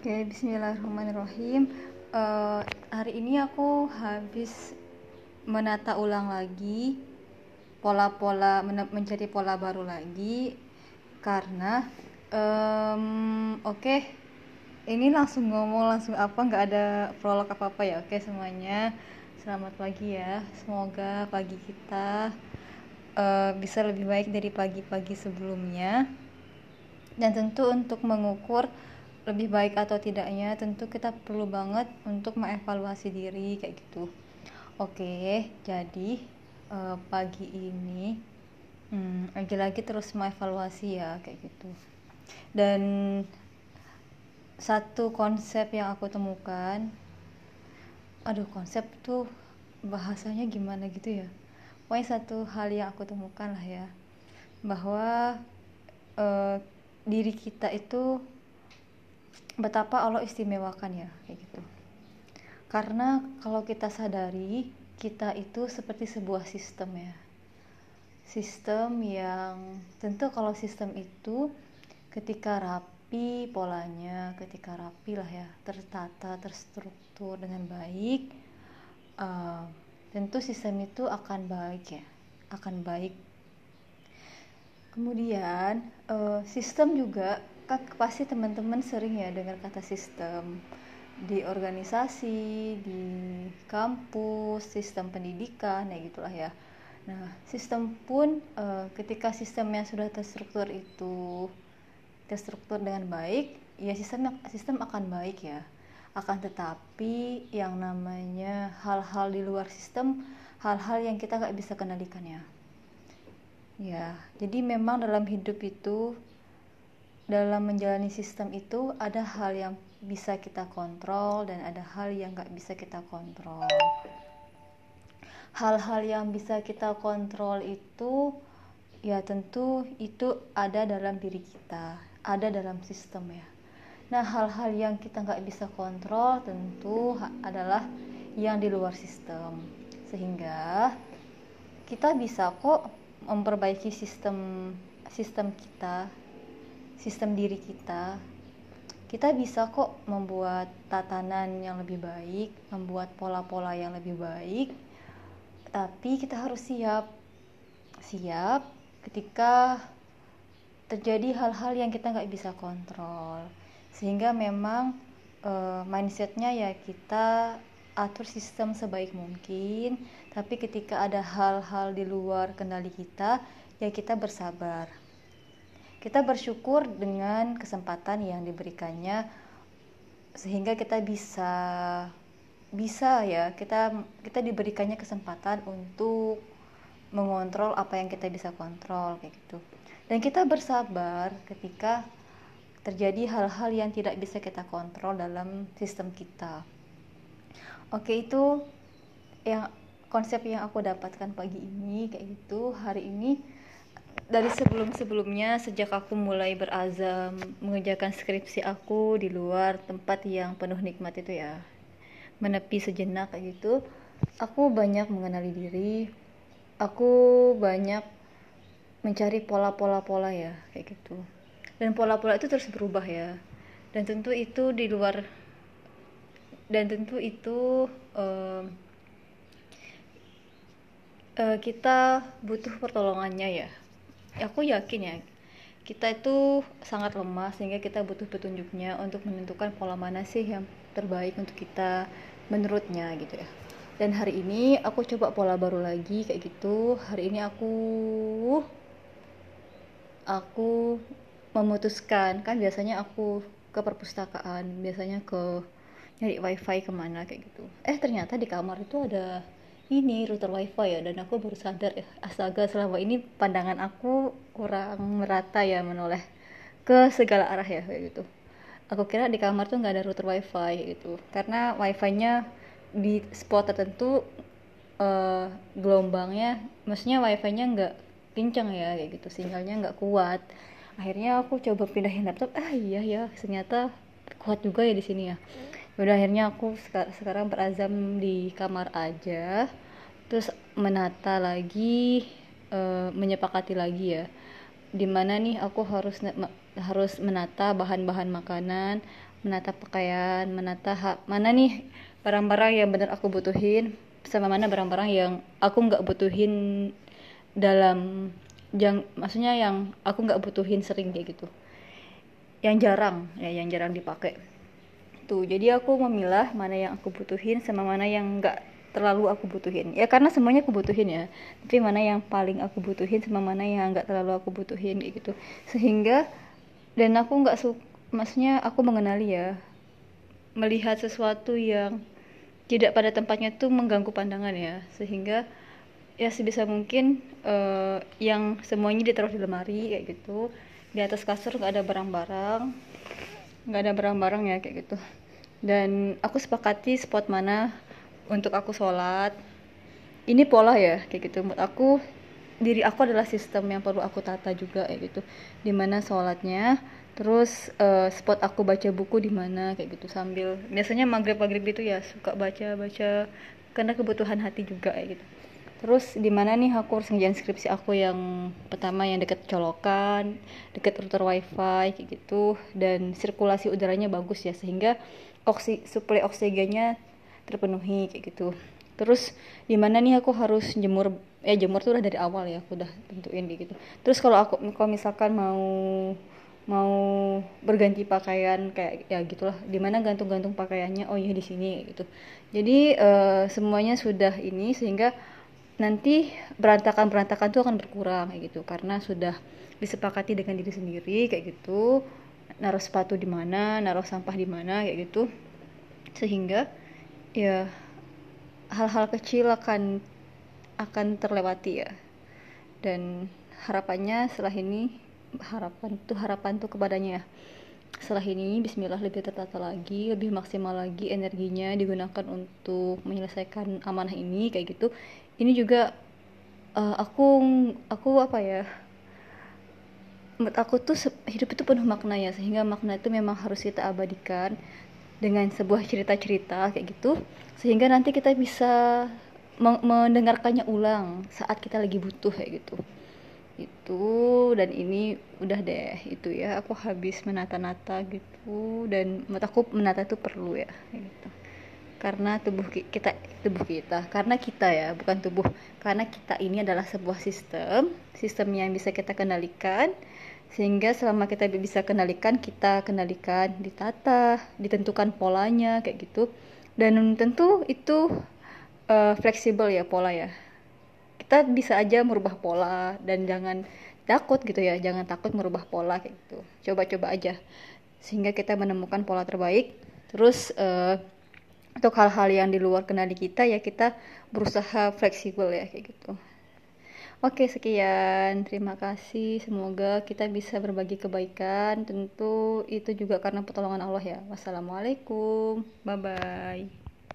Oke, Bismillahirrahmanirrahim. Uh, hari ini aku habis menata ulang lagi pola-pola men mencari pola baru lagi karena um, oke okay, ini langsung ngomong langsung apa nggak ada prolog apa apa ya? Oke okay, semuanya selamat pagi ya. Semoga pagi kita uh, bisa lebih baik dari pagi-pagi sebelumnya. Dan tentu untuk mengukur lebih baik atau tidaknya tentu kita perlu banget untuk mengevaluasi diri kayak gitu. Oke jadi uh, pagi ini hmm, lagi-lagi terus mengevaluasi ya kayak gitu. Dan satu konsep yang aku temukan aduh konsep tuh bahasanya gimana gitu ya? Pokoknya satu hal yang aku temukan lah ya bahwa uh, diri kita itu betapa Allah istimewakan ya kayak gitu. Karena kalau kita sadari kita itu seperti sebuah sistem ya. Sistem yang tentu kalau sistem itu ketika rapi polanya ketika rapi lah ya tertata terstruktur dengan baik uh, tentu sistem itu akan baik ya akan baik. Kemudian uh, sistem juga pasti teman-teman sering ya dengar kata sistem di organisasi, di kampus, sistem pendidikan ya gitulah ya. Nah, sistem pun e, ketika sistemnya sudah terstruktur itu terstruktur dengan baik, ya sistem sistem akan baik ya. Akan tetapi yang namanya hal-hal di luar sistem, hal-hal yang kita nggak bisa kendalikan ya. Ya, jadi memang dalam hidup itu dalam menjalani sistem itu ada hal yang bisa kita kontrol dan ada hal yang nggak bisa kita kontrol. Hal-hal yang bisa kita kontrol itu ya tentu itu ada dalam diri kita ada dalam sistem ya. Nah hal-hal yang kita nggak bisa kontrol tentu adalah yang di luar sistem. Sehingga kita bisa kok memperbaiki sistem sistem kita sistem diri kita kita bisa kok membuat tatanan yang lebih baik membuat pola-pola yang lebih baik. Tapi kita harus siap. Siap ketika terjadi hal-hal yang kita nggak bisa kontrol. Sehingga memang uh, mindsetnya ya kita atur sistem sebaik mungkin. Tapi ketika ada hal-hal di luar kendali kita ya kita bersabar kita bersyukur dengan kesempatan yang diberikannya sehingga kita bisa bisa ya kita kita diberikannya kesempatan untuk mengontrol apa yang kita bisa kontrol kayak gitu. Dan kita bersabar ketika terjadi hal-hal yang tidak bisa kita kontrol dalam sistem kita. Oke itu yang konsep yang aku dapatkan pagi ini kayak gitu. Hari ini dari sebelum-sebelumnya sejak aku mulai berazam mengerjakan skripsi aku di luar tempat yang penuh nikmat itu ya menepi sejenak kayak gitu aku banyak mengenali diri aku banyak mencari pola-pola-pola ya kayak gitu. Dan pola-pola itu terus berubah ya. Dan tentu itu di luar dan tentu itu uh, kita butuh pertolongannya ya aku yakin ya. Kita itu sangat lemah sehingga kita butuh petunjuknya untuk menentukan pola mana sih yang terbaik untuk kita menurutnya gitu ya. Dan hari ini aku coba pola baru lagi kayak gitu. Hari ini aku aku memutuskan. Kan biasanya aku ke perpustakaan biasanya ke nyari wifi ke mana kayak gitu. Eh ternyata di kamar itu ada ini router wifi ya dan aku baru sadar ya astaga selama ini pandangan aku kurang merata ya menoleh ke segala arah ya kayak gitu. Aku kira di kamar tuh nggak ada router wifi gitu. Karena wifi-nya di spot tertentu uh, gelombangnya maksudnya wifi-nya nggak kencang ya kayak gitu. Sinyalnya nggak kuat. Akhirnya aku coba pindahin laptop. Ah iya ya ternyata kuat juga ya di sini ya udah akhirnya aku sekarang berazam di kamar aja. Terus menata lagi uh, menyepakati lagi ya. Di mana nih aku harus harus menata bahan-bahan makanan menata pakaian menata hak mana nih barang-barang yang benar aku butuhin sama mana barang-barang yang aku nggak butuhin dalam yang maksudnya yang aku nggak butuhin sering kayak gitu. Yang jarang ya yang jarang dipakai tuh jadi aku memilah mana yang aku butuhin sama mana yang nggak terlalu aku butuhin. Ya karena semuanya aku butuhin ya. Tapi mana yang paling aku butuhin sama mana yang nggak terlalu aku butuhin gitu. Sehingga dan aku nggak su maksudnya aku mengenali ya melihat sesuatu yang tidak pada tempatnya tuh mengganggu pandangan ya. Sehingga ya sebisa mungkin uh, yang semuanya ditaruh di lemari kayak gitu. Di atas kasur nggak ada barang-barang nggak ada barang-barang ya kayak gitu. Dan aku sepakati spot mana untuk aku sholat. Ini pola ya kayak gitu. Menurut aku diri aku adalah sistem yang perlu aku tata juga kayak gitu. Di mana sholatnya terus uh, spot aku baca buku di mana kayak gitu. Sambil biasanya maghrib maghrib itu ya suka baca baca karena kebutuhan hati juga kayak gitu terus di mana nih aku harus ngerjain skripsi aku yang pertama yang deket colokan deket router wifi kayak gitu. Dan sirkulasi udaranya bagus ya sehingga oksi suplai oksigennya terpenuhi kayak gitu. Terus di mana nih aku harus jemur eh jemur tuh udah dari awal ya aku udah tentuin gitu. Terus kalau aku kalau misalkan mau mau berganti pakaian kayak ya gitulah. Di mana gantung-gantung pakaiannya? Oh iya di sini gitu. Jadi uh, semuanya sudah ini sehingga nanti berantakan berantakan tuh akan berkurang kayak gitu. Karena sudah disepakati dengan diri sendiri kayak gitu. Naruh sepatu di mana naruh sampah di mana kayak gitu. Sehingga ya hal-hal kecil akan akan terlewati ya. Dan harapannya setelah ini harapan tuh harapan tuh kepadanya ya. Setelah ini Bismillah lebih tertata lagi lebih maksimal lagi energinya digunakan untuk menyelesaikan amanah ini kayak gitu ini juga uh, aku aku apa ya menurut aku tuh hidup itu penuh makna ya sehingga makna itu memang harus kita abadikan dengan sebuah cerita-cerita kayak gitu sehingga nanti kita bisa mendengarkannya ulang saat kita lagi butuh kayak gitu. Itu dan ini udah deh itu ya aku habis menata-nata gitu dan menurut aku menata itu perlu ya gitu karena tubuh kita tubuh kita karena kita ya bukan tubuh. Karena kita ini adalah sebuah sistem sistem yang bisa kita kendalikan. Sehingga selama kita bisa kendalikan kita kendalikan ditata ditentukan polanya kayak gitu. Dan tentu itu uh, fleksibel ya pola ya. Kita bisa aja merubah pola dan jangan takut gitu ya jangan takut merubah pola kayak gitu. Coba-coba aja. Sehingga kita menemukan pola terbaik terus uh, untuk hal-hal yang di luar kendali kita ya kita berusaha fleksibel ya kayak gitu Oke, sekian. Terima kasih. Semoga kita bisa berbagi kebaikan. Tentu itu juga karena pertolongan Allah ya. Wassalamualaikum. Bye bye.